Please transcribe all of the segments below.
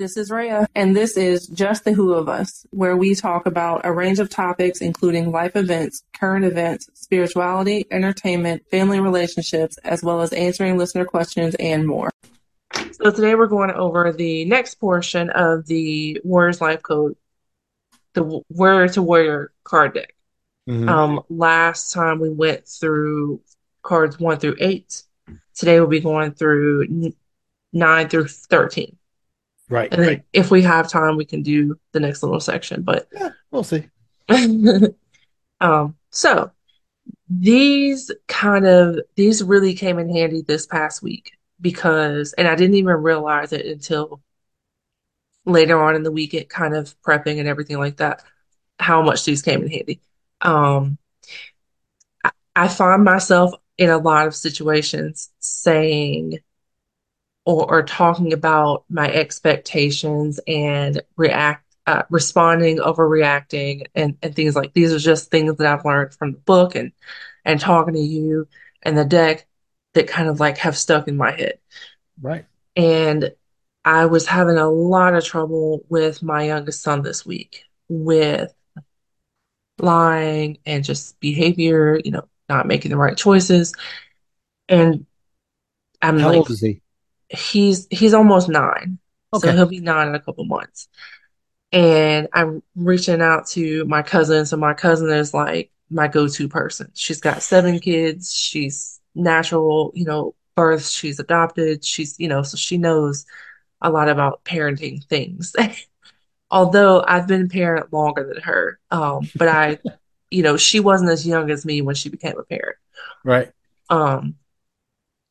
This is Reah, and this is Just the Who of Us, where we talk about a range of topics, including life events, current events, spirituality, entertainment, family relationships, as well as answering listener questions and more. So today we're going over the next portion of the Warriors Life Code, the Worrier to Warrior card deck. Mhm. Um, last time we went through cards one through eight. Today we'll be going through nine through thirteen. Right. And then if we have time, we can do the next little section. But Yeah, we'll see. um, so these kind of these really came in handy this past week because, and I didn't even realize it until later on in the week, it kind of prepping and everything like that, how much these came in handy. Um, I, I find myself in a lot of situations saying or, or talking about my expectations and react uh, responding overreacting and, and things like these are just things that I've learned from the book and and talking to you and the deck that kind of like have stuck in my head Right. and I was having a lot of trouble with my youngest son this week with lying and just behavior, you know, not making the right choices. And I'm How like, old is he? He's he's almost nine, so he'll be nine in a couple months. And I'm reaching out to my cousin. So my cousin is like my go-to person. She's got seven kids. She's natural, you know, birth. She's adopted. She's, you know, so she knows a lot about parenting things. Although I've been a parent longer than her, um, but I, you know, she wasn't as young as me when she became a parent. Right. Um,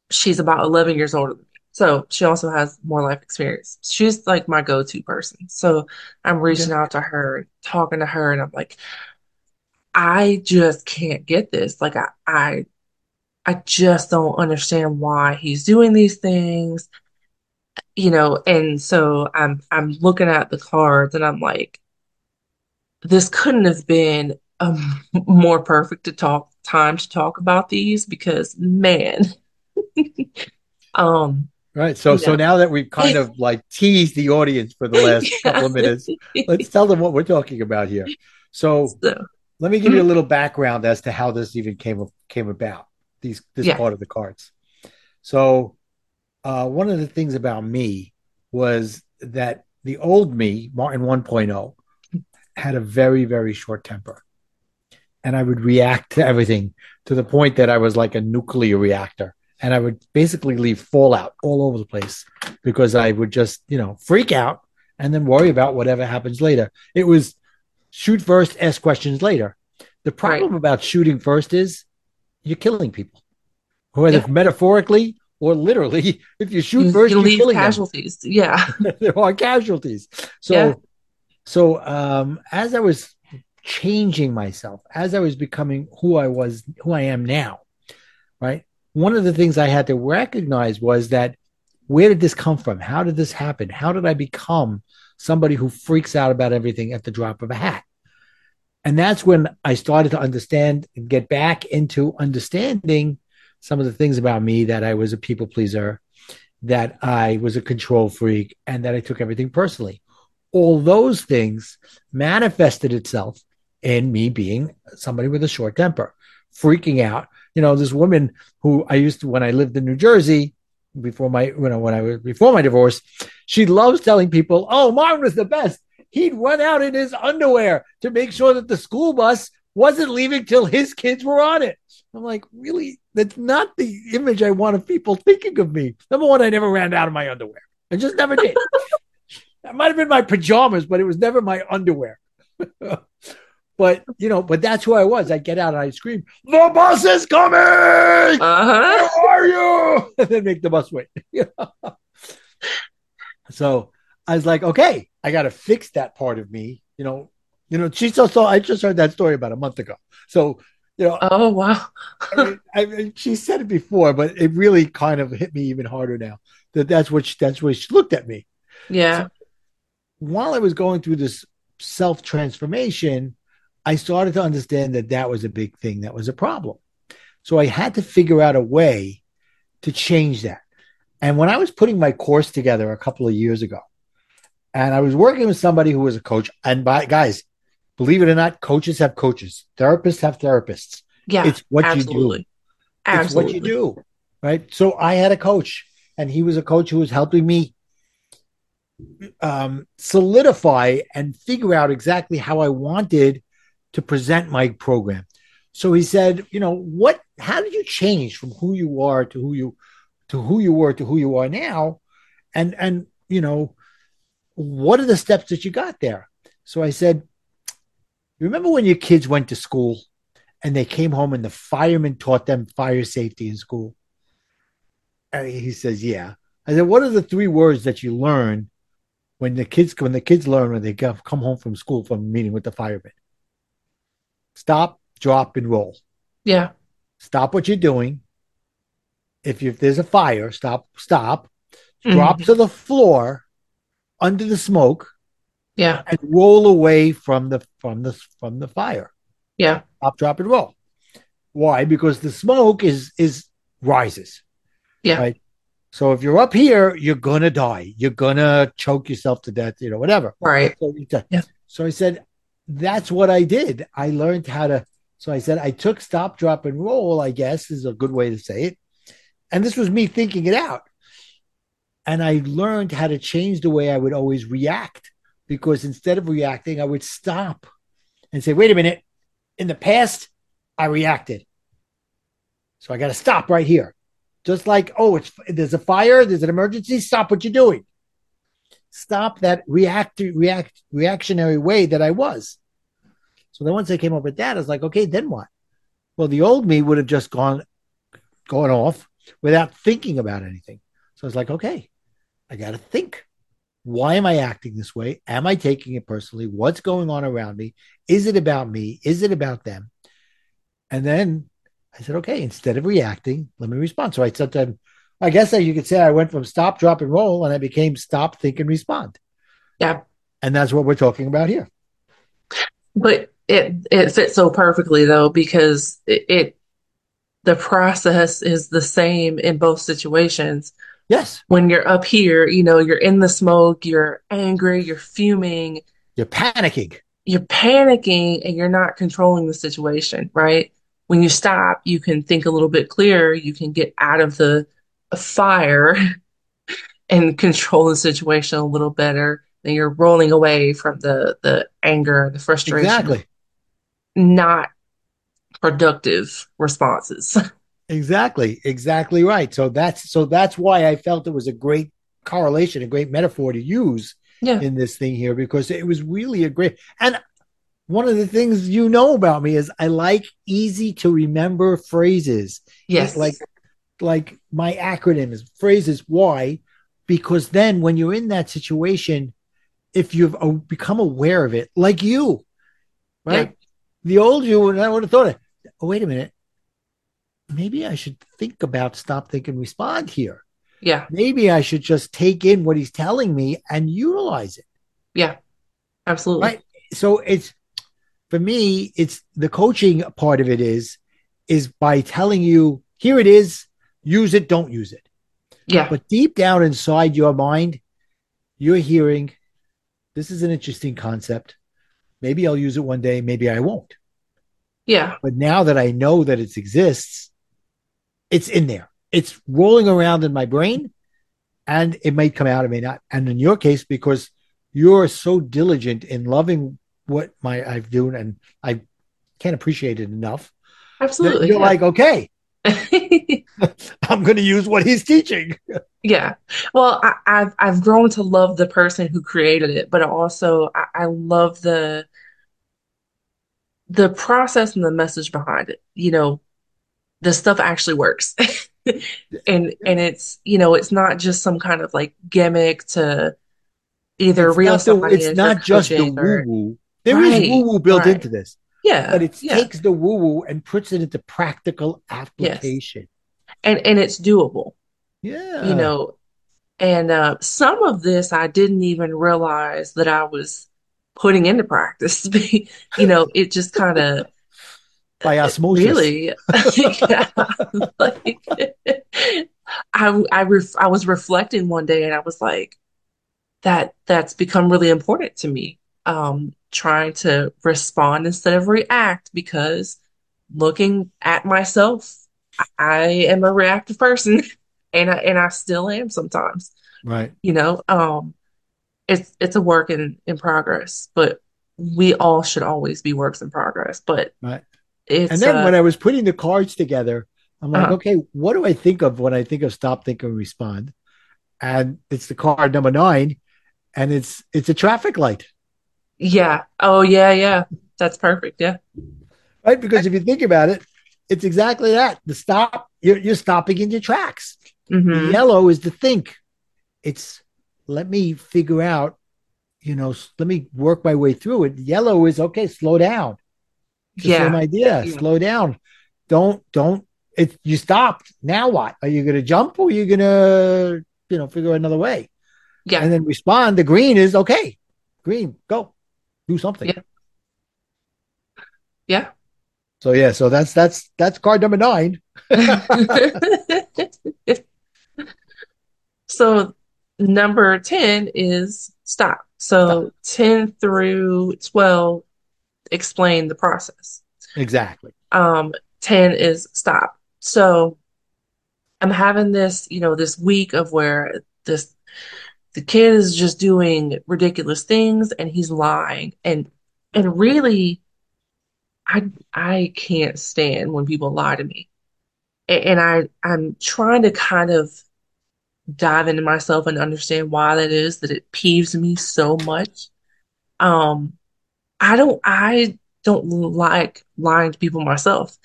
she's about 11 years older than. So she also has more life experience. She's like my go-to person. So I'm reaching out to her, talking to her, and I'm like, I just can't get this. Like I, I, I just don't understand why he's doing these things, you know. And so I'm, I'm looking at the cards, and I'm like, this couldn't have been a more perfect to talk time to talk about these because man, um. Right. So You so now that we've kind of like teased the audience for the last couple of minutes, let's tell them what we're talking about here. So So, let me give you a little background as to how this even came came about. These this Yeah. part of the cards. So uh, one of the things about me was that the old me, Martin 1.0, had a very very short temper, and I would react to everything to the point that I was like a nuclear reactor, and I would basically leave fallout all over the place because I would just you know freak out and then worry about whatever happens later. It was shoot first, ask questions later. The problem about shooting first is you're killing people, whether Yeah. metaphorically or literally. If you shoot you, first, you you're leave killing them. casualties. Yeah. there are casualties. So, Yeah. so um, as I was changing myself, as I was becoming who I was, who I am now, right? One of the things I had to recognize was that where did this come from? How did this happen? How did I become somebody who freaks out about everything at the drop of a hat? And that's when I started to understand and get back into understanding some of the things about me that I was a people pleaser, that I was a control freak, and that I took everything personally. All those things manifested itself in me being somebody with a short temper, freaking out. You know, this woman who I used to when I lived in New Jersey before my you know when I was before my divorce, she loves telling people, "Oh, Martin was the best. He'd run out in his underwear to make sure that the school bus wasn't leaving till his kids were on it." I'm like, really? That's not the image I want of people thinking of me. Number one, I never ran out of my underwear. I just never did. that might have been my pajamas, but it was never my underwear. but you know, but that's who I was. I'd get out and I'd scream, "The bus is coming! Uh-huh. Where are you?" And then make the bus wait. so I was like, okay, I got to fix that part of me. You know, you know. She so so. I just heard that story about a month ago. So you know, Oh wow. I mean, I mean, she said it before, but it really kind of hit me even harder now. That that's what she, that's where she looked at me Yeah. while I was going through this self transformation. I started to understand that that was a big thing, that was a problem. So I had to figure out a way to change that. And when I was putting my course together a couple of years ago, And I was working with somebody who was a coach. And by guys, believe it or not, coaches have coaches, therapists have therapists. Yeah. It's what absolutely. you do. Absolutely. It's what you do. Right. So I had a coach, and he was a coach who was helping me um, solidify and figure out exactly how I wanted to present my program. So he said, you know, what how did you change from who you are to who you to who you were to who you are now? And and you know, what are the steps that you got there? So I said, you remember when your kids went to school and they came home and the fireman taught them fire safety in school? And he says, Yeah. I said, What are the three words that you learn when the kids when the kids learn when they come home from school from meeting with the fireman? Stop, drop, and roll. Yeah. Stop what you're doing. If, you, if there's a fire, stop, stop, Mhm. drop to the floor under the smoke Yeah. and roll away from the from the from the fire. Yeah. Stop, drop, and roll. Why? Because the smoke is is rises. Yeah. Right. So if you're up here, you're gonna die. You're gonna choke yourself to death. You know, whatever. Right. So, Yeah. so I said, that's what I did. I learned how to. So I said, I took stop, drop, and roll. I guess is a good way to say it. And this was me thinking it out. And I learned how to change the way I would always react because instead of reacting, I would stop and say, wait a minute. In the past, I reacted. So I got to stop right here. Just like, oh, it's there's a fire, there's an emergency, stop what you're doing. Stop that react react reactionary way that I was. So then once I came up with that, I was like, okay, then what? Well, the old me would have just gone gone off without thinking about anything. So it's like, okay, I got to think. Why am I acting this way? Am I taking it personally? What's going on around me? Is it about me? Is it about them? And then I said, okay, instead of reacting, let me respond. So I said to him, I guess that you could say I went from stop, drop, and roll, and I became stop, think, and respond. Yeah. And that's what we're talking about here. But it it fits so perfectly though because it, it the process is the same in both situations. Yes, When you're up here, you know, you're in the smoke, you're angry, you're fuming, you're panicking. you're panicking, and you're not controlling the situation, right? When you stop, you can think a little bit clearer, you can get out of the fire and control the situation a little better. Then you're rolling away from the the anger, the frustration. Exactly. Not productive responses. Exactly. Exactly right. So that's so that's why I felt it was a great correlation, a great metaphor to use Yeah. in this thing here because it was really a great and one of the things you know about me is I like easy to remember phrases. Yes. Like like my acronyms, phrases. Why? Because then when you're in that situation, if you've become aware of it, like you, right? The old you, and I would have thought, oh, wait a minute. Maybe I should think about stop, think, and respond here. yeah. Maybe I should just take in what he's telling me and utilize it. Yeah. Absolutely. Right. So it's for me, it's the coaching part of it is is by telling you, here it is, use it, don't use it. Yeah. But deep down inside your mind, you're hearing, this is an interesting concept. Maybe I'll use it one day, maybe I won't. Yeah. But now that I know that it exists, it's in there. It's rolling around in my brain and it might come out, it may not. And in your case, because you're so diligent in loving what my I've done and I can't appreciate it enough. Absolutely. You're yeah. like, okay, I'm going to use what he's teaching. Yeah. Well, I, I've I've grown to love the person who created it, but also I, I love the the process and the message behind it. You know, the stuff actually works. And and it's, you know, it's not just some kind of like gimmick to either It's the, it's not just the woo woo. There is Right, woo woo built right. into this, yeah, but it yeah. takes the woo woo and puts it into practical application. And and it's doable. Yeah. you know, and uh, some of this I didn't even realize that I was putting into practice. You know, it just kind of by osmosis. really, yeah, like I I ref I was reflecting one day and I was like, that that's become really important to me. Um, trying to respond instead of react because looking at myself, I am a reactive person and I, and I still am sometimes, Right. you know, um, it's, it's a work in, in progress, but we all should always be works in progress, but Right. And then uh, when I was putting the cards together, I'm like, uh, okay, what do I think of when I think of stop, think, and respond? And it's the card number nine, and it's it's a traffic light, yeah. Oh, yeah, yeah. That's perfect. Yeah. right? Because if you think about it, it's exactly that. The stop, you're you're stopping in your tracks. The hmm yellow is the think. It's let me figure out, you know, let me work my way through it. Yellow is okay, slow down. The same Yeah. idea. Yeah. Slow down. Don't don't it you stopped. Now what? Are you gonna jump or are you gonna, you know, figure another way? Yeah. And then respond. The green is okay. Green, go. Do something. Yeah. Yeah. So yeah, so that's that's that's card number nine. So number 10 is stop. Stop. So 10 through 12 explain the process. Exactly. Um, 10 is stop. So I'm having this, you know, this week of where this the kid is just doing ridiculous things and he's lying and and really I I can't stand when people lie to me. A- And I I'm trying to kind of dive into myself and understand why that is that it peeves me so much. Um, I don't I don't like lying to people myself.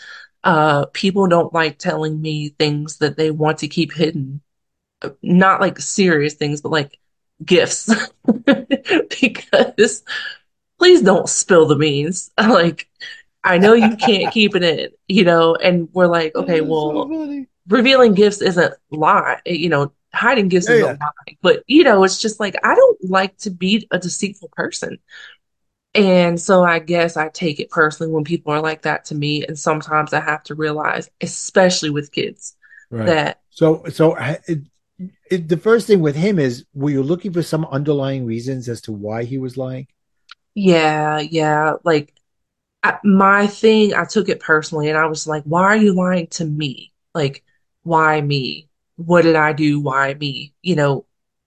Uh, people don't like telling me things that they want to keep hidden. Not like serious things, but like gifts. Because please don't spill the beans. Like I know you can't keep it in, you know, and we're like, okay, That's so well, revealing gifts isn't lie, you know, hiding gifts Yeah, isn't yeah. lie. But you know, it's just like I don't like to be a deceitful person. And so I guess I take it personally when people are like that to me. And sometimes I have to realize, especially with kids, Right. that So so it, it, the first thing with him is were you looking for some underlying reasons as to why he was lying? yeah, yeah, like I, my thing, I took it personally and I was like, why are you lying to me? Like, why me? What did I do? Why me? You know,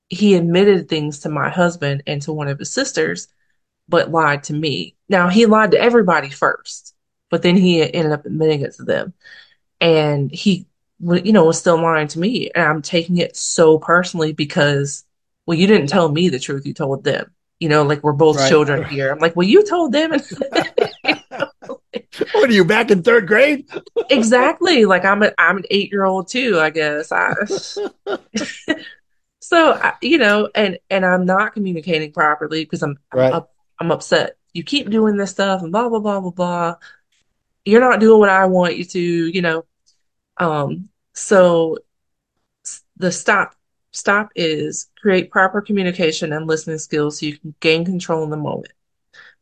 he admitted things to my husband and to one of his sisters, but lied to me. Now, he lied to everybody first, but then he ended up admitting it to them. And he, you know, was still lying to me. And I'm taking it so personally because, well, you didn't tell me the truth, you told them. You know, like we're both Right. children here. I'm like, well, you told them. What are you back in third grade? Exactly. Like I'm a I'm an eight year old too, I guess. I so I, you know, and and I'm not communicating properly because I'm I'm up I'm upset. You keep doing this stuff and blah blah blah blah blah. You're not doing what I want you to, you know. Um, so the stop stop is create proper communication and listening skills so you can gain control in the moment.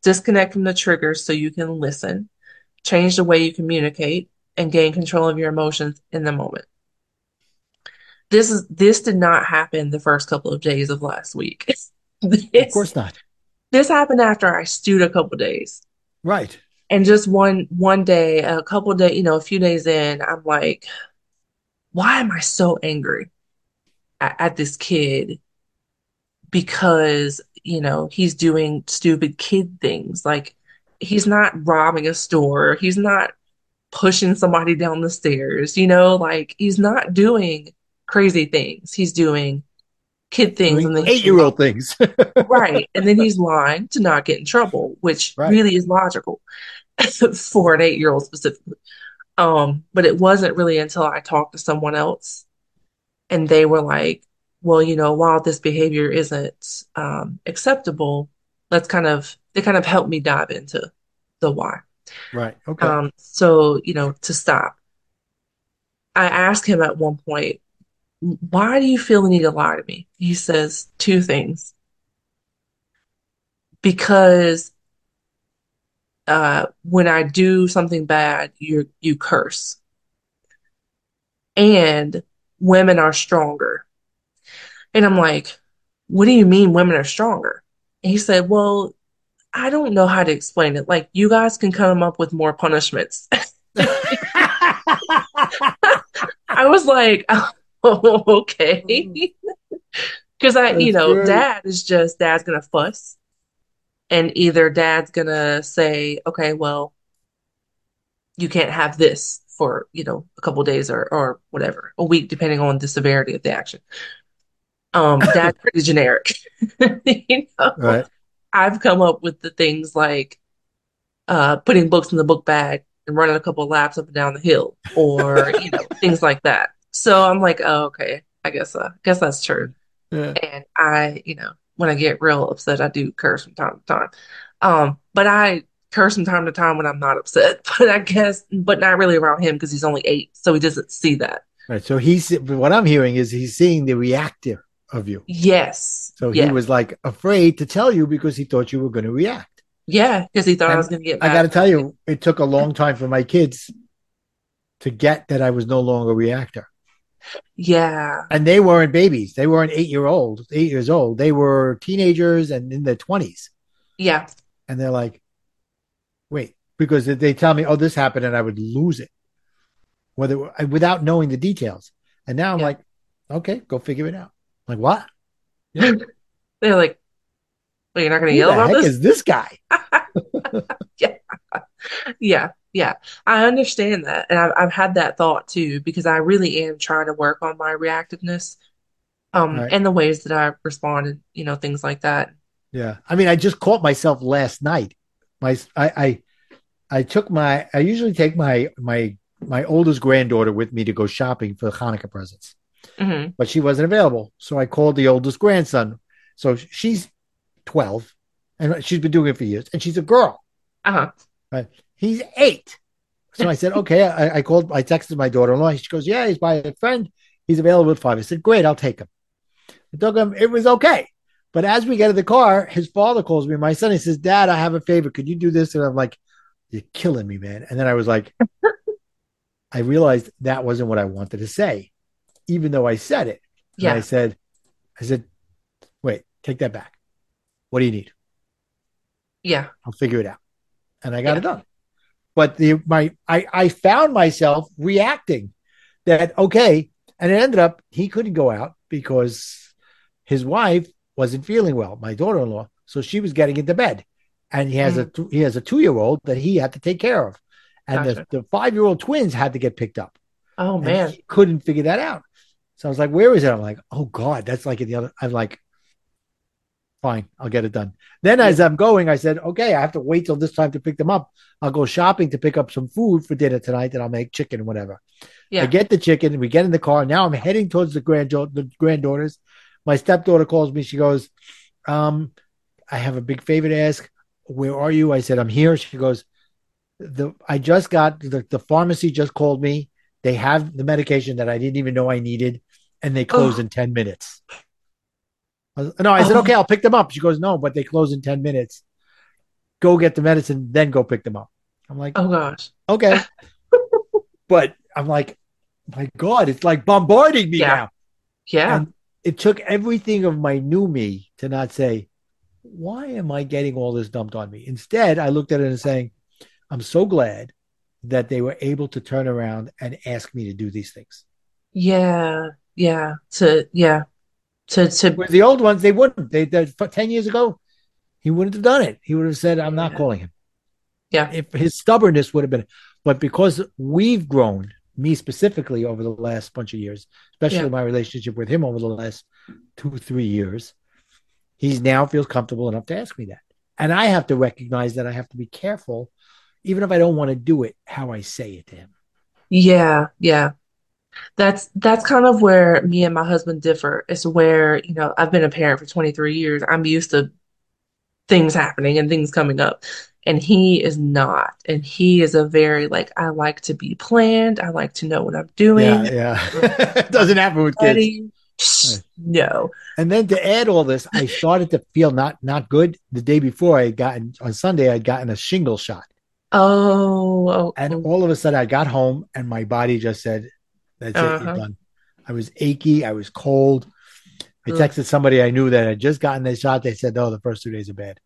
Disconnect from the triggers so you can listen. Change the way you communicate and gain control of your emotions in the moment. This is this did not happen the first couple of days of last week. Of This course not. this happened after I stewed a couple days. Right. And just one one day, a couple of days, you know, a few days in, I'm like, why am I so angry at, at this kid? Because, you know, he's doing stupid kid things. Like he's not robbing a store. He's not pushing somebody down the stairs, you know, like he's not doing crazy things. He's doing kid things Doing and then eight year old things. right. And then he's lying to not get in trouble, which Right. really is logical for an eight year old specifically. Um, but it wasn't really until I talked to someone else and they were like, well, you know, while this behavior isn't um, acceptable, let's kind of, they kind of helped me dive into the why. right. Okay. Um, so, you know, to stop. I asked him at one point, why do you feel the need to lie to me? He says two things. Because uh, when I do something bad, you you curse. And women are stronger. And I'm like, what do you mean women are stronger? He said, well, I don't know how to explain it. Like, you guys can come up with more punishments. I was like, oh, okay. Because I, you know, great. dad is just dad's gonna fuss, and either dad's gonna say, okay, well, you can't have this for, you know, a couple days or or whatever, a week, depending on the severity of the action. Um, dad's pretty generic. You know, Right. I've come up with the things like uh putting books in the book bag and running a couple of laps up and down the hill, or, you know, things like that. So I'm like, oh, okay, I guess uh, I guess that's true. Yeah. And I, you know, when I get real upset, I do curse from time to time. Um, but I curse from time to time when I'm not upset. But I guess, but not really around him because he's only eight, so he doesn't see that. Right. So he's what I'm hearing is he's seeing the reactive of you. Yes, So he was like afraid to tell you because he thought you were going to react. yeah, because he thought I was going to get I got to tell you, it took a long time for my kids to get that I was no longer a reactor. Yeah, And they weren't babies. They weren't eight year old, eight years old. They were teenagers and in their twenties. yeah, And they're like, wait, because they tell me, oh, this happened and I would lose it, whether uh, without knowing the details. And now I'm yeah. like, okay, go figure it out. I'm like, what? Yeah. They're like, well, you're not going to Who yell the about heck this? is this guy? Yeah, yeah, yeah. I understand that, and I've I've had that thought too because I really am trying to work on my reactiveness, um, right. and the ways that I respond, and you know, things like that. Yeah. I mean, I just caught myself last night. My I I I took my I usually take my my my oldest granddaughter with me to go shopping for Hanukkah presents, hmm but she wasn't available. So I called the oldest grandson. So she's 12 and she's been doing it for years and she's a girl, Uh-huh. right? He's eight. So I said, okay. I, I called, I texted my daughter in law. She goes, yeah, he's by a friend. He's available at five. I said, great, I'll take him. I took him. It was okay. But as we get in the car, his father calls me, my son. He says, Dad, I have a favor. Could you do this? And I'm like, You're killing me, man. And then I was like, I realized that wasn't what I wanted to say, even though I said it. And I said, I said, wait, take that back. What do you need? yeah, I'll figure it out. And I got yeah, it done. But the my I, I found myself reacting that okay, and it ended up he couldn't go out because his wife wasn't feeling well, my daughter-in-law. So she was getting into bed. And he has a mm, he has a two-year-old that he had to take care of. And the, gotcha. the five-year-old twins had to get picked up. Oh man. couldn't figure that out. So I was like, where is it? I'm like, oh God, that's like in the other. I'm like, fine, I'll get it done. Then as I'm going, I said, okay, I have to wait till this time to pick them up. I'll go shopping to pick up some food for dinner tonight, and I'll make chicken or whatever. I get the chicken, we get in the car. Now I'm heading towards the grand the granddaughters. My stepdaughter calls me. She goes, um, I have a big favor to ask. Where are you? I said, I'm here. She goes, the I just got the, the pharmacy just called me. They have the medication that I didn't even know I needed, and they close Oh, in 10 minutes. I was- no, I said, oh, okay, I'll pick them up. She goes, no, but they close in 10 minutes. Go get the medicine, then go pick them up. I'm like, oh gosh. okay. But I'm like, my God, it's like bombarding me Yeah, now. yeah, And it took everything of my new me to not say, why am I getting all this dumped on me? Instead, I looked at it and saying, I'm so glad that they were able to turn around and ask me to do these things. yeah, yeah. To yeah, to to the old ones, they wouldn't. They, they 10 years ago, he wouldn't have done it. He would have said, I'm not yeah, calling him. yeah, If his stubbornness would have been, but because we've grown, me specifically over the last bunch of years, yeah. especially my relationship with him over the last two, three years, he now feels comfortable enough to ask me that. And I have to recognize that I have to be careful, even if I don't want to do it, how I say it to him. Yeah, yeah. That's that's kind of where me and my husband differ. It's where, you know, I've been a parent for 23 years. I'm used to things happening and things coming up. And he is not. And he is a very like, I like to be planned. I like to know what I'm doing. yeah. it doesn't happen with kids. Psh, No. And then to add all this, I started to feel not not good. The day before, I had gotten on Sunday, I'd gotten a shingle shot. Oh, oh, And oh. all of a sudden, I got home and my body just said, That's it, you're Uh-huh. done. I was achy, I was cold. I texted somebody I knew that had just gotten their shot. They said, "Oh, the first two days are bad."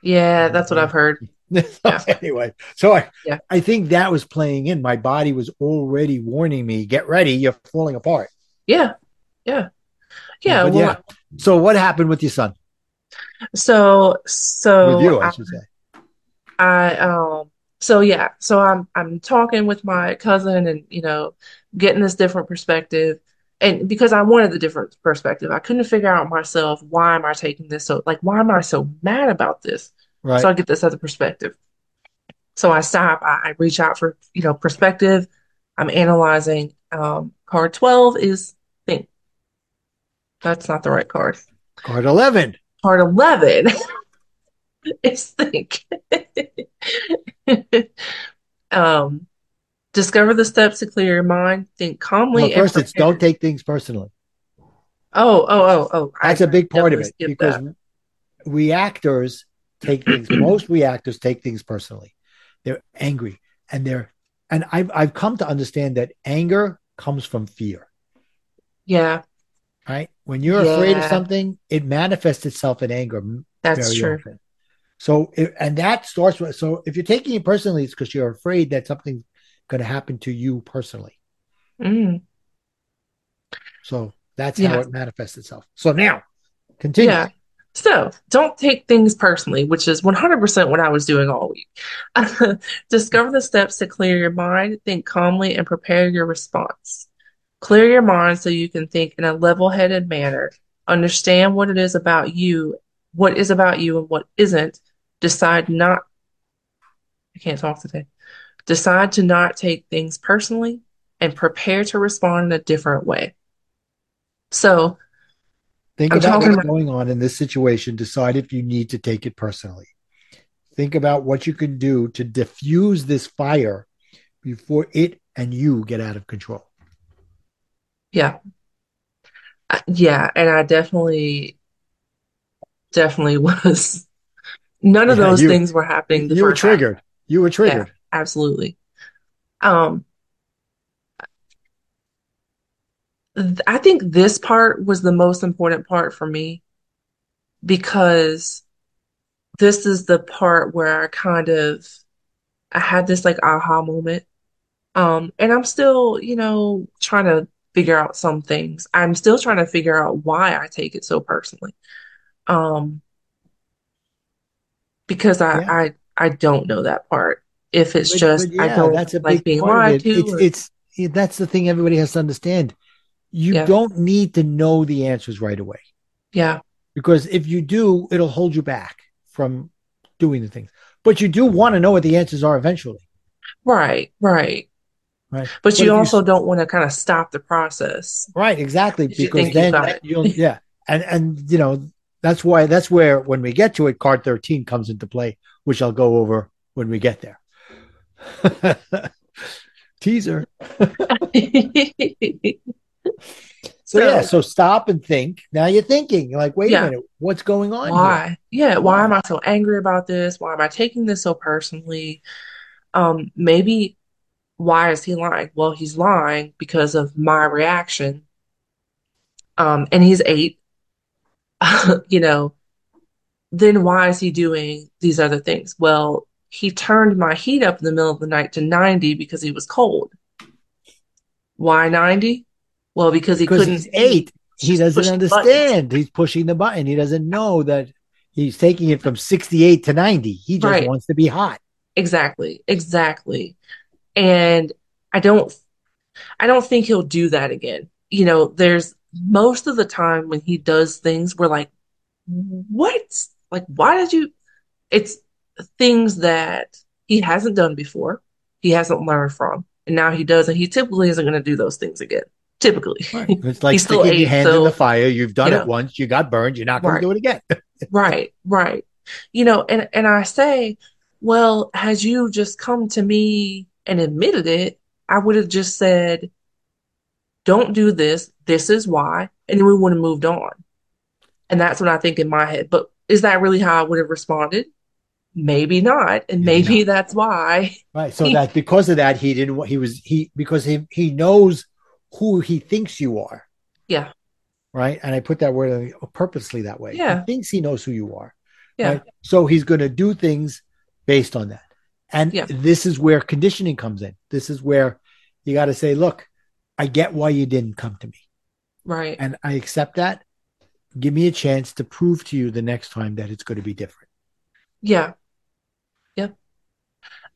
Yeah, that's what I've heard. So Yeah. anyway, so I, Yeah. I think that was playing in. My body was already warning me, "Get ready, you're falling apart." Yeah. Yeah. Yeah. But well, So what happened with your son? so so with you, I I, should say. I um so yeah, so I'm I'm talking with my cousin and you know getting this different perspective. And because I wanted the different perspective, I couldn't figure out myself why am I taking this so like why am I so mad about this? Right. So I get this other perspective. So I stop, I, I reach out for, you know, perspective. I'm analyzing. Um, card 12 is think. That's not the right card. Card eleven. Card 11 is think. um, discover the steps to clear your mind, think calmly. Well, and first, it's don't take things personally. Oh, oh, oh, oh. That's a big part of it because that. reactors take things. most reactors take things personally. They're angry and they're and I've I've come to understand that anger comes from fear. Yeah, Right? When you're afraid of something, it manifests itself in anger that's true. often. So, if, and that starts with so if you're taking it personally, it's because you're afraid that something's going to happen to you personally. Mm. So that's Yeah. how it manifests itself. So now, continue. Yeah. So don't take things personally, which is 100% what I was doing all week. Discover the steps to clear your mind, think calmly, and prepare your response. Clear your mind so you can think in a level headed manner, understand what it is about you, what is about you and what isn't. Decide not, I can't talk today. Decide to not take things personally and prepare to respond in a different way. So, Think I'm about what's about- going on in this situation. Decide if you need to take it personally. Think about what you can do to diffuse this fire before it and you get out of control. Yeah. Uh, Yeah, and I definitely definitely was none of Yeah, those you- things were happening the You were first time. triggered. You were triggered. Absolutely. Um th- I think this part was the most important part for me because this is the part where I kind of I had this like aha moment. Um, and I'm still, you know, trying to figure out some things. I'm still trying to figure out why I take it so personally. Um, because I Yeah. I I don't know that part. If it's But- just but I yeah, don't that's a like being lied it. to. It's, or- it's it- that's the thing everybody has to understand. You Yeah. don't need to know the answers right away yeah, because if you do, it'll hold you back from doing the things. But you do want to know what the answers are eventually, right, right. right? But you if also don't want to kind of stop the process. Right, exactly. Because you've then got you'll yeah. And and you know, that's why that's where when we get to it, card 13 comes into play, which I'll go over when we get there. Teaser. So, So- yeah, so stop and think. Now you're thinking, you're like, wait Yeah. a minute, what's going on here? Why? Yeah, why am I so angry about this? Why am I taking this so personally? Um, maybe why is he lying? Well, he's lying because of my reaction. Um, and he's eight. You know, then why is he doing these other things? Well, he turned my heat up in the middle of the night to 90 because he was cold. Why 90? Well, because he couldn't he's eight. He doesn't the buttons. understand. He's pushing the button. He doesn't know that he's taking it from 68 to 90. He just Right. wants to be hot. Exactly, exactly. And I don't I don't think he'll do that again. You know, there's most of the time when he does things we're like, what? Like, why did you? It's things that he hasn't done before, he hasn't learned from, and now he does, and he typically isn't going to do those things again. Typically. It's like He's still sticking your hand in the fire. You've done you it once. You got burned. You're not going Right. to do it again. Right, right. You know, and and I say, well, had you just come to me and admitted it, I would have just said, don't do this. This is why, and then we would have moved on. And that's what I think in my head. But is that really how I would have responded? Maybe not, and Maybe maybe that's why. Right. So that because of that, he didn't. He was he because he he knows who he thinks you are. Yeah. right? And I put that word uh, purposely that way. Yeah. He thinks he knows who you are. Yeah. Right? So he's going to do things based on that. And Yeah. this is where conditioning comes in. This is where you got to say, look, I get why you didn't come to me. Right. And I accept that. Give me a chance to prove to you the next time that it's going to be different. Yeah. Yep.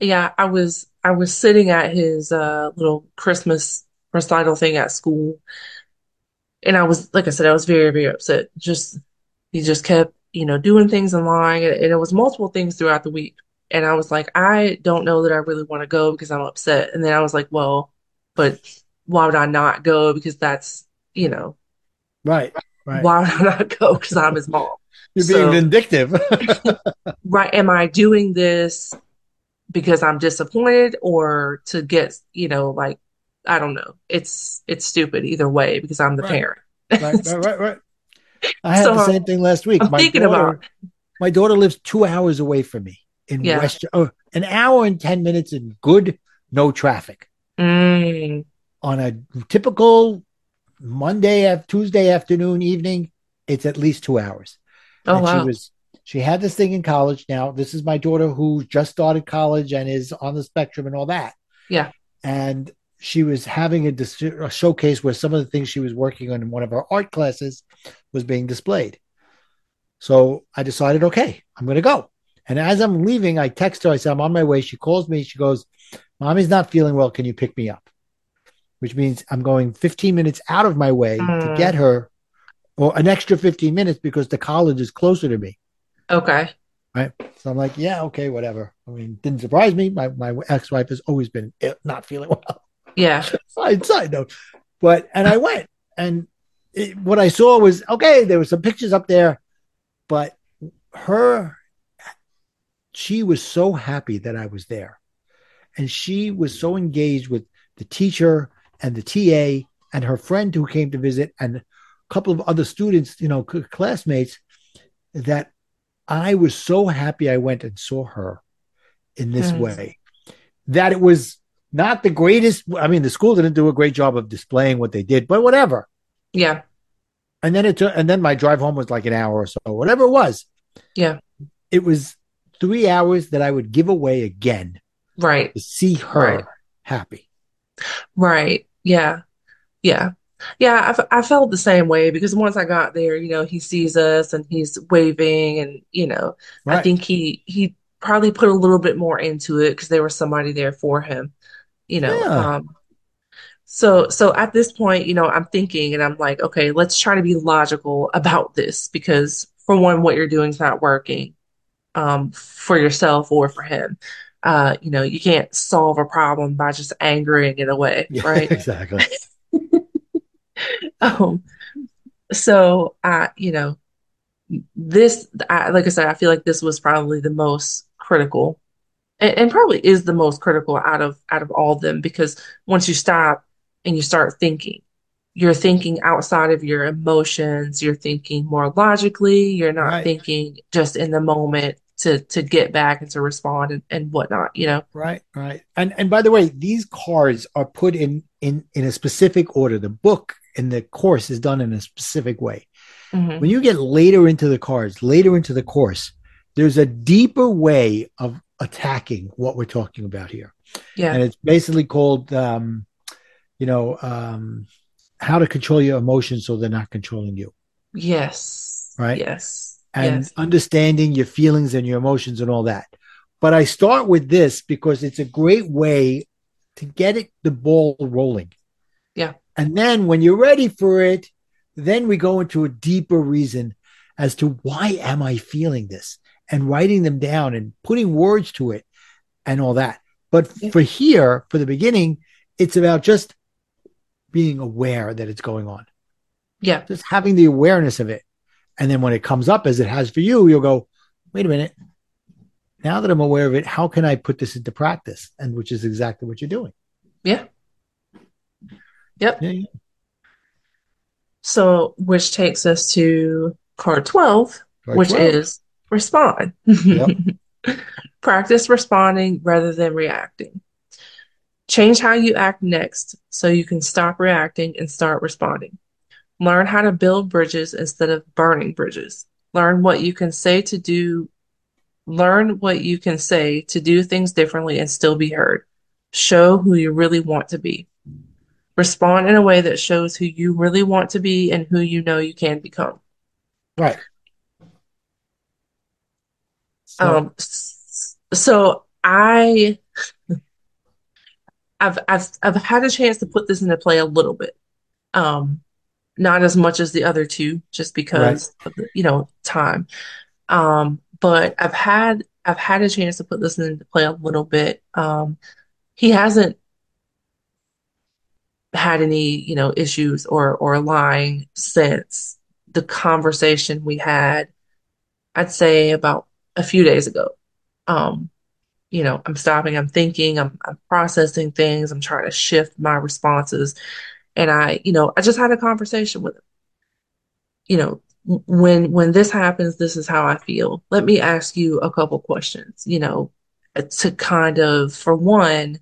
Yeah, I was I was sitting at his uh little Christmas recital thing at school and I was like I said, I was very, very upset. Just he just kept, you know, doing things and lying and, and it was multiple things throughout the week. And I was like, I don't know that I really want to go because I'm upset. And then I was like, well, but why would I not go? Because that's, you know, Right. Right. why would I not go? Because I'm his mom. You're being So- vindictive. right am i doing this because i'm disappointed or to get you know like i don't know it's it's stupid either way because i'm the Right. parent right, right, right, right. I had So, the same thing last week. I'm thinking about- my daughter lives two hours away from me in Yeah. West, oh, an hour and 10 minutes in good, no traffic mm, on a typical Monday, Tuesday afternoon, evening. It's at least two hours. oh and wow she was, she had this thing in college. Now, this is my daughter who just started college and is on the spectrum and all that. Yeah. And she was having a, dis- a showcase where some of the things she was working on in one of her art classes was being displayed. So I decided, okay, I'm going to go. And as I'm leaving, I text her. I said, I'm on my way. She calls me. She goes, Mommy's not feeling well. Can you pick me up? Which means I'm going 15 minutes out of my way to Mm. get her, or an extra 15 minutes because the college is closer to me. okay Right. So I'm like, yeah, okay, whatever. I mean, didn't surprise me. My my ex wife has always been ill- not feeling well. yeah side side note, but and I went, and it, what I saw was okay. There were some pictures up there, but her, she was so happy that I was there, and she was so engaged with the teacher and the TA and her friend who came to visit and a couple of other students, you know, classmates, that I was so happy I went and saw her in this Hmm. way that it was not the greatest. I mean, the school didn't do a great job of displaying what they did, but whatever. yeah And then it took, and then my drive home was like an hour or so, whatever it was. Yeah. It was three hours that I would give away again right to see her Right. happy. Right yeah yeah yeah I, f- I felt the same way because once i got there you know he sees us and he's waving and you know I Right. think he he probably put a little bit more into it because there was somebody there for him, you know. Yeah. Um, so so at this point, you know, I'm thinking and I'm like, okay, let's try to be logical about this because for one, what you're doing is not working um, for yourself or for him. Uh, you know, you can't solve a problem by just angering it away, Yeah, right? exactly. Um, so I, you know, this, I, like I said, I feel like this was probably the most critical, and, and probably is the most critical out of out of all of them because once you stop and you start thinking, you're thinking outside of your emotions. You're thinking more logically. You're not Right. thinking just in the moment to to get back and to respond and, and whatnot. You know, Right, right. And and by the way, these cards are put in in in a specific order. The book and the course is done in a specific way. Mhm. When you get later into the cards, later into the course, there's a deeper way of attacking what we're talking about here. yeah, And it's basically called um, you know, um how to control your emotions so they're not controlling you. yes, Right. yes, and yes, understanding your feelings and your emotions and all that. But I start with this because it's a great way to get it the ball rolling. Yeah. And then when you're ready for it, then we go into a deeper reason as to why am I feeling this and writing them down and putting words to it and all that. But Yeah. for here, for the beginning, it's about just being aware that it's going on yeah, just having the awareness of it. And then when it comes up as it has for you, you'll go, wait a minute. Now that I'm aware of it, how can I put this into practice? And which is exactly what you're doing. yeah. Yep. Yeah, yeah. So, which takes us to card 12, Card which 12. is respond. Practice responding rather than reacting. Change how you act next so you can stop reacting and start responding. Learn how to build bridges instead of burning bridges. Learn what you can say to do, learn what you can say to do things differently and still be heard. Show who you really want to be. Respond in a way that shows who you really want to be and who you know you can become. Right. So, Um, so I I've I've I've had a chance to put this into play a little bit. Um, not as much as the other two, just right, because of the, you know, time. Um, but I've had I've had a chance to put this into play a little bit. Um, he hasn't had any, you know, issues or or lying since the conversation we had, I'd say about a few days ago. Um, you know, I'm stopping, I'm thinking, I'm I'm processing things, I'm trying to shift my responses. And I, you know, I just had a conversation with him. You know, when when this happens, this is how I feel. Let me ask you a couple questions, you know, to kind of, for one,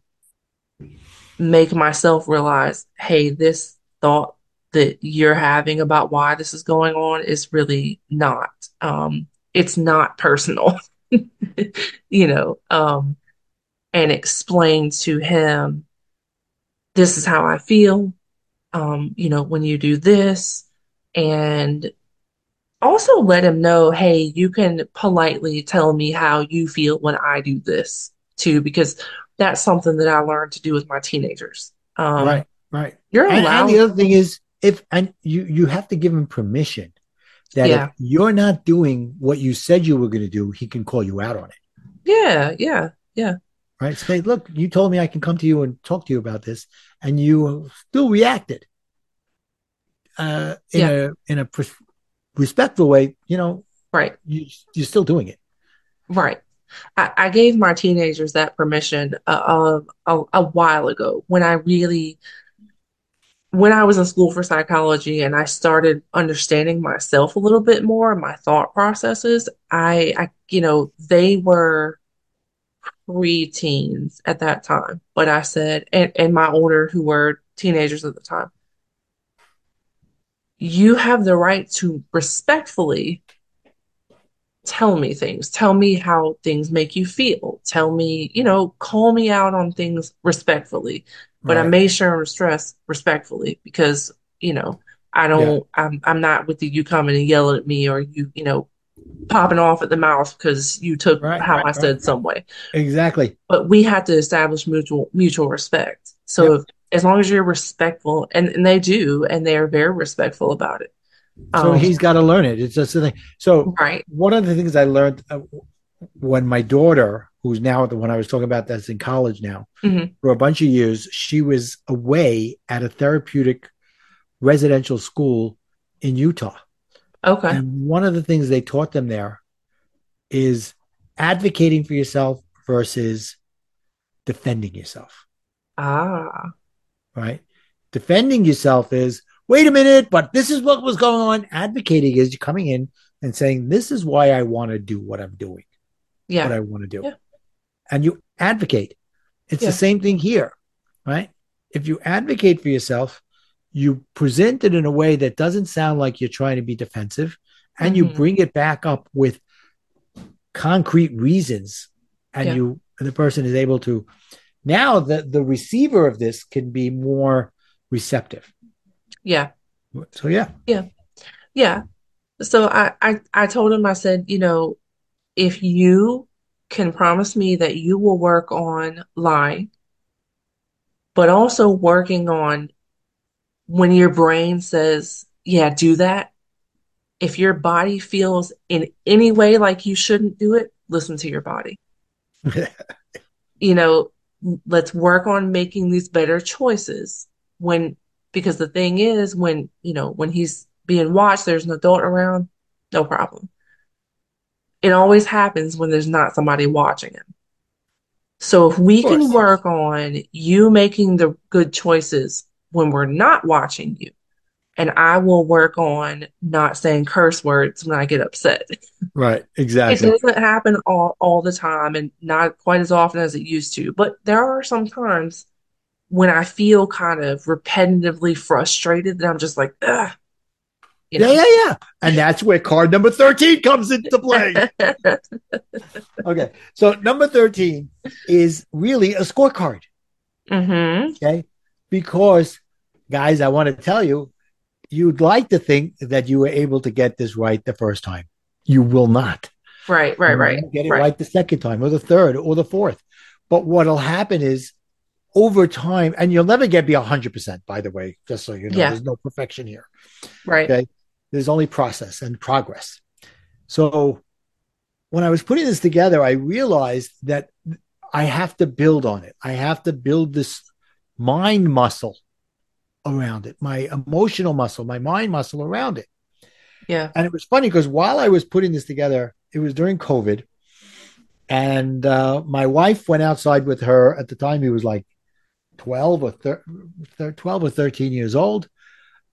make myself realize, hey, this thought that you're having about why this is going on is really not. Um, it's not personal, you know, um, and explain to him, this is how I feel. Um, you know, when you do this, and also let him know, hey, you can politely tell me how you feel when I do this too, because that's something that I learned to do with my teenagers. Um, right, right. you're And, and the other thing is, if and you you have to give him permission that if you're not doing what you said you were going to do, he can call you out on it. yeah, yeah, yeah, Right? Say, look, you told me I can come to you and talk to you about this, and you still reacted uh, in yeah, a in a pres- respectful way. You know, right, you you're still doing it. right. I, I gave my teenagers that permission uh, a, a, a while ago when I really, when I was in school for psychology and I started understanding myself a little bit more, my thought processes. I, I, you know, they were pre-teens at that time, but I said, and, and my older who were teenagers at the time, you have the right to respectfully tell me things. Tell me how things make you feel. Tell me, you know, call me out on things respectfully. But I Right. made sure and stress respectfully because, you know, I don't, I'm, I'm not with you coming and yelling at me or you, you know, popping off at the mouth because you took Right. how Right. I Right. said some way. Exactly. But we have to establish mutual, mutual respect. So Yep. if, as long as you're respectful, and, and they do, and they are very respectful about it. So Um, he's got to learn it. It's just the thing. So right. one of the things I learned uh, when my daughter, who's now the one I was talking about, that's in college now, hmm for a bunch of years, she was away at a therapeutic residential school in Utah. Okay. And one of the things they taught them there is advocating for yourself versus defending yourself, Ah, right? Defending yourself is, wait a minute, but this is what was going on. Advocating is you coming in and saying, this is why I want to do what I'm doing, Yeah. what. I want to do. Yeah. And you advocate. It's Yeah. the same thing here, right? If you advocate for yourself, you present it in a way that doesn't sound like you're trying to be defensive and you Mhm. bring it back up with concrete reasons and Yeah. you and the person is able to now the the receiver of this can be more receptive Yeah. so yeah yeah Yeah. So I, I, I told him, I said, you know, if you can promise me that you will work on lying, but also working on when your brain says, yeah, do that. If your body feels in any way like you shouldn't do it, listen to your body. You know, let's work on making these better choices when, because the thing is, when, you know, when he's being watched, there's an adult around, no problem. It always happens when there's not somebody watching him. So if we can work on you making the good choices when we're not watching you, and I will work on not saying curse words when I get upset. right exactly. It doesn't happen all, all the time and not quite as often as it used to, but there are some times when I feel kind of repetitively frustrated that I'm just like, ugh, You know? Yeah, yeah, yeah. And that's where card number 13 comes into play. okay. So number 13 is really a scorecard. mm-hmm. Okay. Because, guys, I want to tell you, you'd like to think that you were able to get this right the first time. You will not. Right, right, right. Get it right. right. the second time or the third or the fourth. But what'll happen is over time, and you'll never get be 100%, by the way, just so you know, Yeah. there's no perfection here. Right. Okay. There's only process and progress. So when I was putting this together, I realized that I have to build on it. I have to build this mind muscle around it, my emotional muscle, my mind muscle around it. Yeah. And it was funny because while I was putting this together, it was during COVID. And uh, my wife went outside with her at the time. He was like 12 or thir- thir- 12 or 13 years old.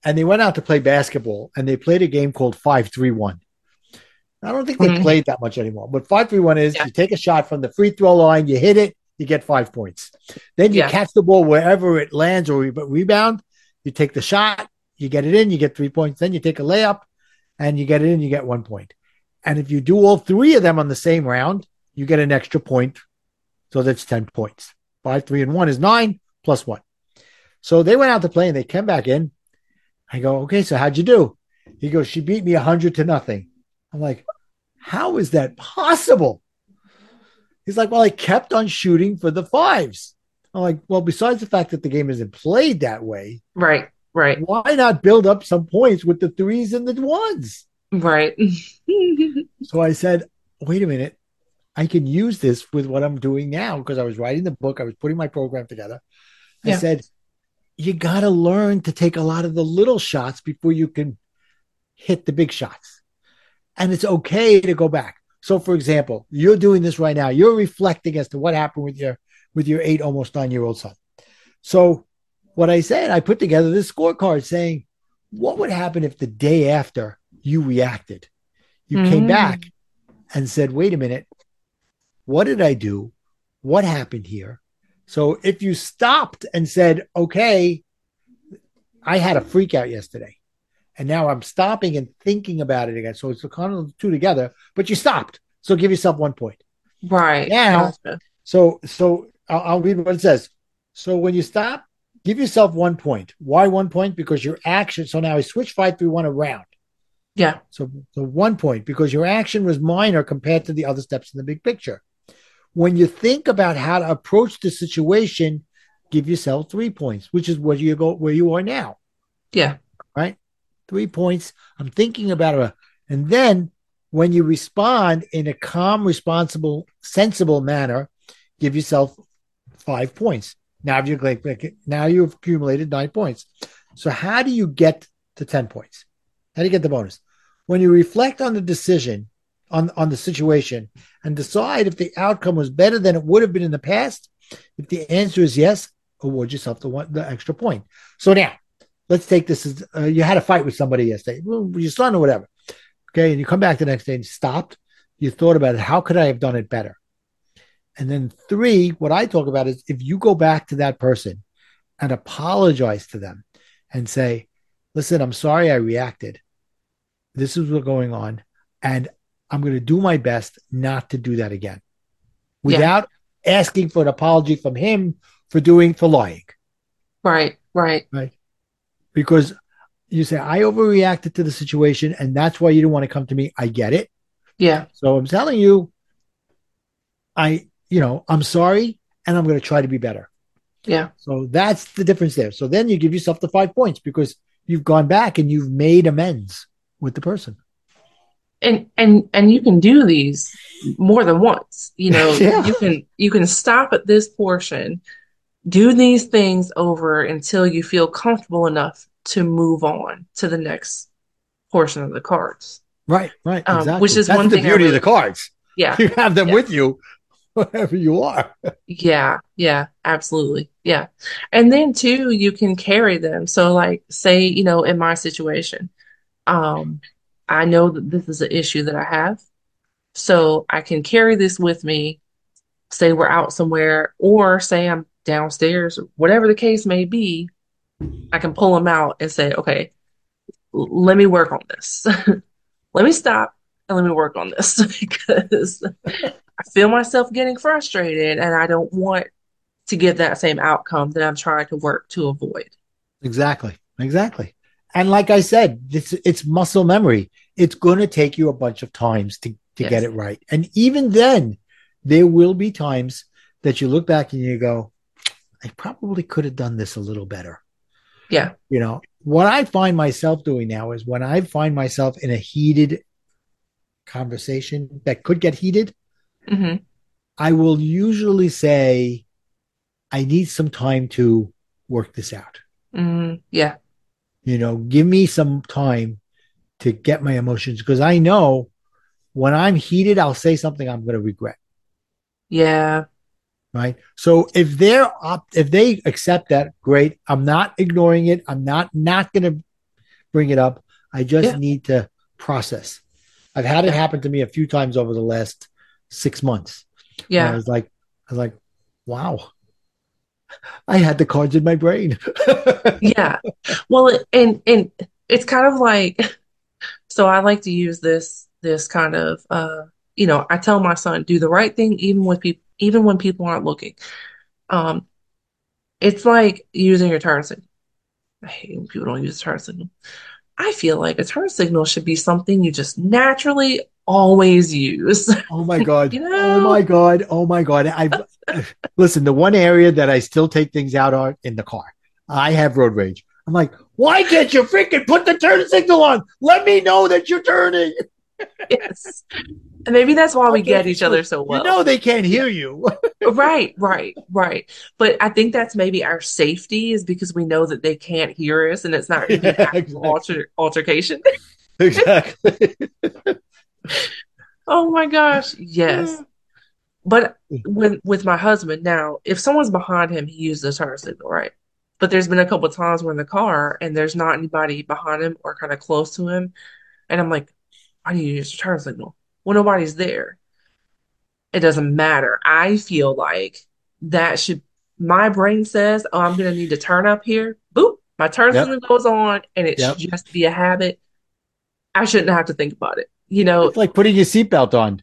And they went out to play basketball and they played a game called 531. I don't think they Mhm. played that much anymore. But 531 is Yeah. you take a shot from the free throw line, you hit it, you get five points. Then you Yeah. catch the ball wherever it lands or re- rebound. You take the shot, you get it in, you get three points. Then you take a layup and you get it in, you get one point. And if you do all three of them on the same round, you get an extra point. So that's 10 points. Five, three, and one is nine plus one. So they went out to play and they came back in. I go, okay, so how'd you do? He goes, she beat me 100 to nothing. I'm like, how is that possible? He's like, well, I kept on shooting for the fives. I'm like, well, besides the fact that the game isn't played that way, Right. Right. why not build up some points with the threes and the ones? Right. So I said, wait a minute. I can use this with what I'm doing now because I was writing the book, I was putting my program together. I Yeah. said, you got to learn to take a lot of the little shots before you can hit the big shots. And it's okay to go back. So for example, you're doing this right now. You're reflecting as to what happened with your with your 8 almost 9-year-old son. So what I said, I put together this scorecard saying, what would happen if the day after you reacted? You came Mm. back and said, wait a minute, what did I do? What happened here? So if you stopped and said, okay, I had a freak out yesterday, and now I'm stopping and thinking about it again. So it's kind of the two together, but you stopped. So give yourself one point. Right. Now- So, so I'll, I'll read what it says. So when you stop, give yourself one point. Why one point? Because your action. So now I switch five through one around. Yeah. So, so one point because your action was minor compared to the other steps in the big picture. When you think about how to approach the situation, give yourself three points, which is where you go where you are now. Yeah. Right? Three points. I'm thinking about it. And then when you respond in a calm, responsible, sensible manner, give yourself five points. Now like- now you've accumulated nine points. So how do you get to 10 points? How do you get the bonus? When you reflect on the decision, on, on the situation, and decide if the outcome was better than it would have been in the past, if the answer is yes, award yourself the one the extra point. So now, let's take this as uh, you had a fight with somebody yesterday, your son or whatever. Okay, and you come back the next day and stopped. You thought about it. How could I have done it better? And then three, what I talk about is if you go back to that person and apologize to them and say, listen, I'm sorry I reacted. This is what's going on. And I'm going to do my best not to do that again Yeah. without asking for an apology from him for doing, for lying. Right, right. Right. Because you say, I overreacted to the situation and that's why you didn't want to come to me. I get it. Yeah. So I'm telling you, I, you know, I'm sorry and I'm going to try to be better. Yeah. So that's the difference there. So then you give yourself the five points because you've gone back and you've made amends with the person. and and and you can do these more than once you know Yeah. you can you can stop at this portion do these things over until you feel comfortable enough to move on to the next portion of the cards Right, right. Um, exactly. which is that's one the beauty of the cards. yeah You have them Yeah. with you wherever you are. yeah yeah absolutely yeah and then too you can carry them so like say you know in my situation um I know that this is an issue that I have so I can carry this with me say we're out somewhere or say I'm downstairs whatever the case may be I can pull them out and say okay let me work on this. let me stop and let me work on this because I feel myself getting frustrated and I don't want to get that same outcome that I'm trying to work to avoid. Exactly. Exactly. And like I said, it's it's muscle memory. It's going to take you a bunch of times to to Yes. get it right. And even then, there will be times that you look back and you go, I probably could have done this a little better. Yeah. You know, what I find myself doing now is when I find myself in a heated conversation that could get heated, hmm I will usually say, I need some time to work this out. mm Yeah. You know, give me some time to get my emotions because I know when I'm heated, I'll say something I'm going to regret. Yeah. Right. So if they're up, if they accept that, great. I'm not ignoring it. I'm not not going to bring it up. I just Yeah. need to process. I've had it happen to me a few times over the last six months. And I Yeah. was like, I was like, wow, I had the cards in my brain. Yeah. Well, and and it's kind of like so I like to use this this kind of uh you know, I tell my son do the right thing even with people even when people aren't looking. Um it's like using your turn signal. I hate when people don't use a turn signal. I feel like a turn signal should be something you just naturally always use. Oh my god! You Oh my god! Oh my god! I listen. The one area that I still take things out on in the car, I have road rage. I'm like, why can't you freaking put the turn signal on? Let me know that you're turning. Yes. And maybe that's why we Okay, get each other so well. You know they can't hear you. Right, right, right. But I think that's maybe our safety is because we know that they can't hear us and it's not an Yeah, exactly. alter, altercation. exactly. Oh my gosh, yes. But when with my husband now, if someone's behind him, he uses the turn signal, right? But there's been a couple of times we're in the car and there's not anybody behind him or kind of close to him, and I'm like, why do you use the turn signal? Well, nobody's there. It doesn't matter. I feel like that should, my brain says, oh, I'm gonna need to turn up here. Boop, my turn Yep. signal goes on, and it Yep. should just be a habit. I shouldn't have to think about it. You know, It's like putting your seatbelt on.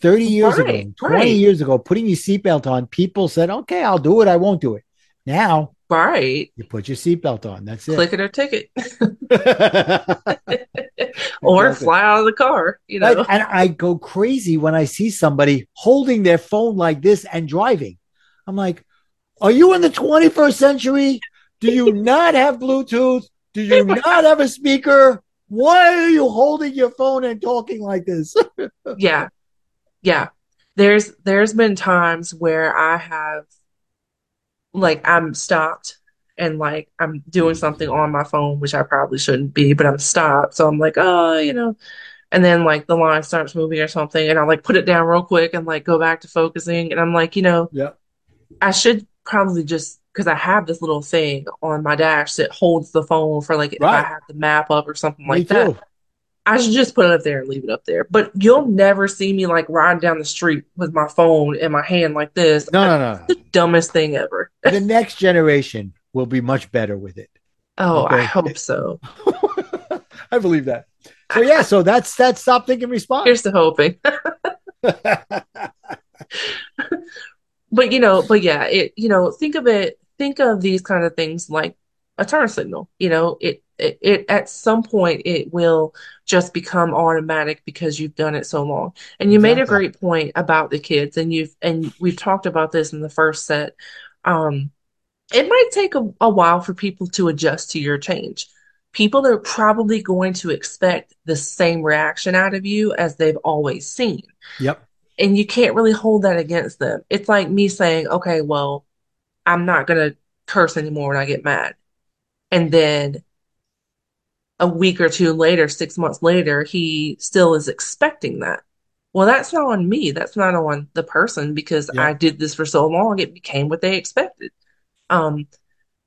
30 years Right, ago, 20 right. years ago, putting your seatbelt on, people said, okay, I'll do it. I won't do it. Now right? you put your seatbelt on. That's it. Click it or ticket. or Exactly. fly out of the car, you Right? know. And I go crazy when I see somebody holding their phone like this and driving. I'm like, are you in the 21st century? Do you not have Bluetooth? Do you not have a speaker? Why are you holding your phone and talking like this? Yeah. Yeah. There's there's been times where I have like I'm stopped and like I'm doing mm-hmm. something on my phone, which I probably shouldn't be, but I'm stopped. So I'm like, oh, you know, and then like the line starts moving or something, and I like put it down real quick and like go back to focusing. And I'm like, you know, yeah. I should probably just because I have this little thing on my dash that holds the phone for like if I have the map up or something Me like that. I should just put it up there and leave it up there. But you'll never see me like riding down the street with my phone in my hand like this. No, no, no. The dumbest thing ever. the next generation will be much better with it. Oh, I hope so. I believe that. So yeah, so that's that's stop thinking response. Here's to hoping. But you know, but yeah, it you know, think of it, think of these kind of things like a turn signal. You know, it it, it at some point it will just become automatic because you've done it so long. And you made a great point about the kids, and you've and we've talked about this in the first set. Um, it might take a, a while for people to adjust to your change. People are probably going to expect the same reaction out of you as they've always seen yep. and you can't really hold that against them. It's like me saying, okay, well, I'm not going to curse anymore when I get mad. And then a week or two later, six months later, he still is expecting that. Well, that's not on me. That's not on the person because Yeah. I did this for so long, it became what they expected. Um,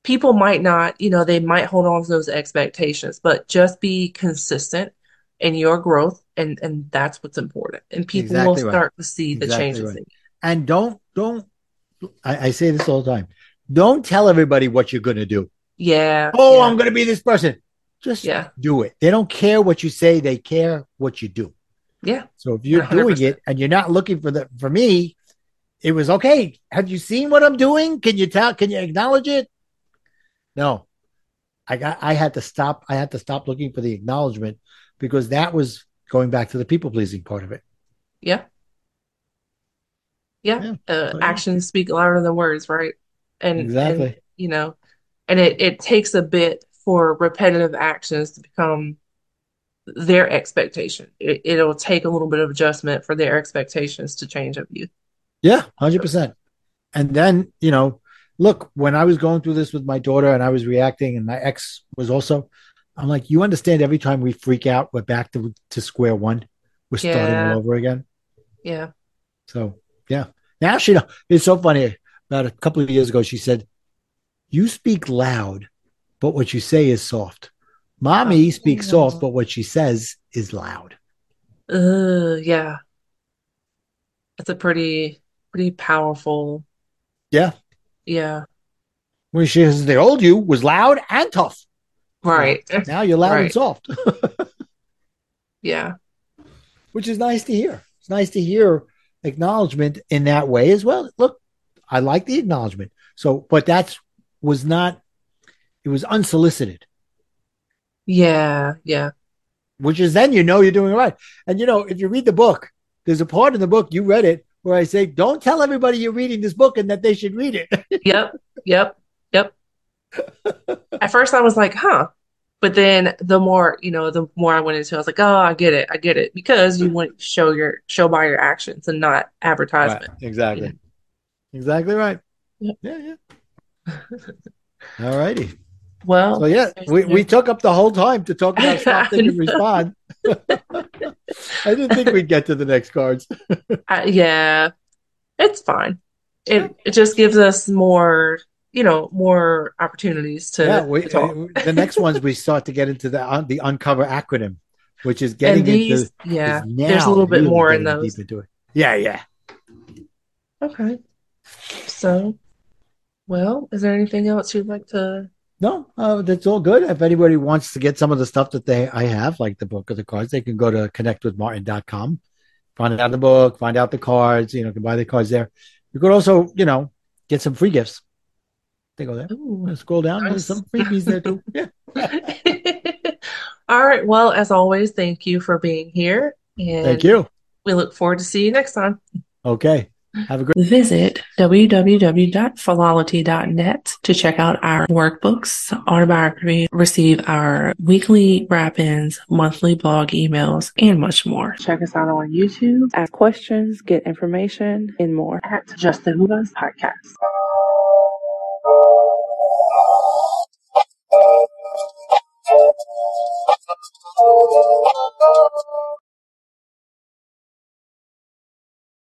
people might not, you know, they might hold on to those expectations, but just be consistent in your growth, and and that's what's important. And people will Exactly right. start to see the Exactly changes right. And don't don't I, I say this all the time. Don't tell everybody what you're gonna do. Yeah. Oh, yeah. I'm gonna be this person. Just Yeah. do it. They don't care what you say, they care what you do. Yeah. So if you're doing 100%. it and you're not looking for the for me, it was okay. Have you seen what I'm doing? Can you tell? Can you acknowledge it? No. I got I had to stop. I had to stop looking for the acknowledgement because that was going back to the people pleasing part of it. Yeah. Yeah. Yeah. Uh, So, yeah. actions speak louder than words, right? And, Exactly. and, you know, and it, it takes a bit for repetitive actions to become their expectation. It, it'll take a little bit of adjustment for their expectations to change of you. Yeah, hundred percent. And then you know, look, when I was going through this with my daughter and I was reacting, and my ex was also, I'm like, you understand? Every time we freak out, we're back to to square one. We're starting all over again. Yeah. So yeah. Now she know it's so funny. About a couple of years ago, she said, "You speak loud, but what you say is soft. Mommy Oh. speaks soft, but what she says is loud." Uh, yeah. That's a pretty, pretty powerful. Yeah. Yeah. When she says the old you was loud and tough. Right. Now you're loud and soft. Yeah. which is nice to hear. It's nice to hear acknowledgement in that way as well. Look, I like the acknowledgement. So, but that's was not, it was unsolicited, Yeah. Yeah. which is then you know you're doing right. And you know, if you read the book, there's a part in the book, you read it, where I say, don't tell everybody you're reading this book and that they should read it. Yep. Yep. Yep. At first I was like, huh. But then the more, you know, the more I went into it, I was like, oh, I get it. I get it. Because you want to show your show by your actions and not advertisement. exactly. Exactly right. Yep. Yeah, yeah. All righty. Well, So yeah, we, we took up the whole time to talk about stop, think, and respond. I didn't think we'd get to the next cards. I, yeah, it's fine. It it just gives us more, you know, more opportunities to, yeah, we, to talk. the next ones we start to get into the uh, the uncover acronym, which is getting these, into yeah, there's a little bit really more in those. deep into it. Yeah, yeah. Okay. So, well, is there anything else you'd like to? No, uh, that's all good. If anybody wants to get some of the stuff that they I have, like the book of the cards, they can go to connectwithmartin.com, find out the book, find out the cards, you know, can buy the cards there. You could also, you know, get some free gifts. They go there. Ooh. Scroll down, Nice. there's some freebies there too. Yeah. All right. Well, as always, thank you for being here, and Thank you. we look forward to see you next time. Okay. Have a great visit www.philology.net to check out our workbooks, autobiography, receive our weekly wrap-ins, monthly blog emails, and much more. Check us out on YouTube, ask questions, get information, and more at Just the Podcast.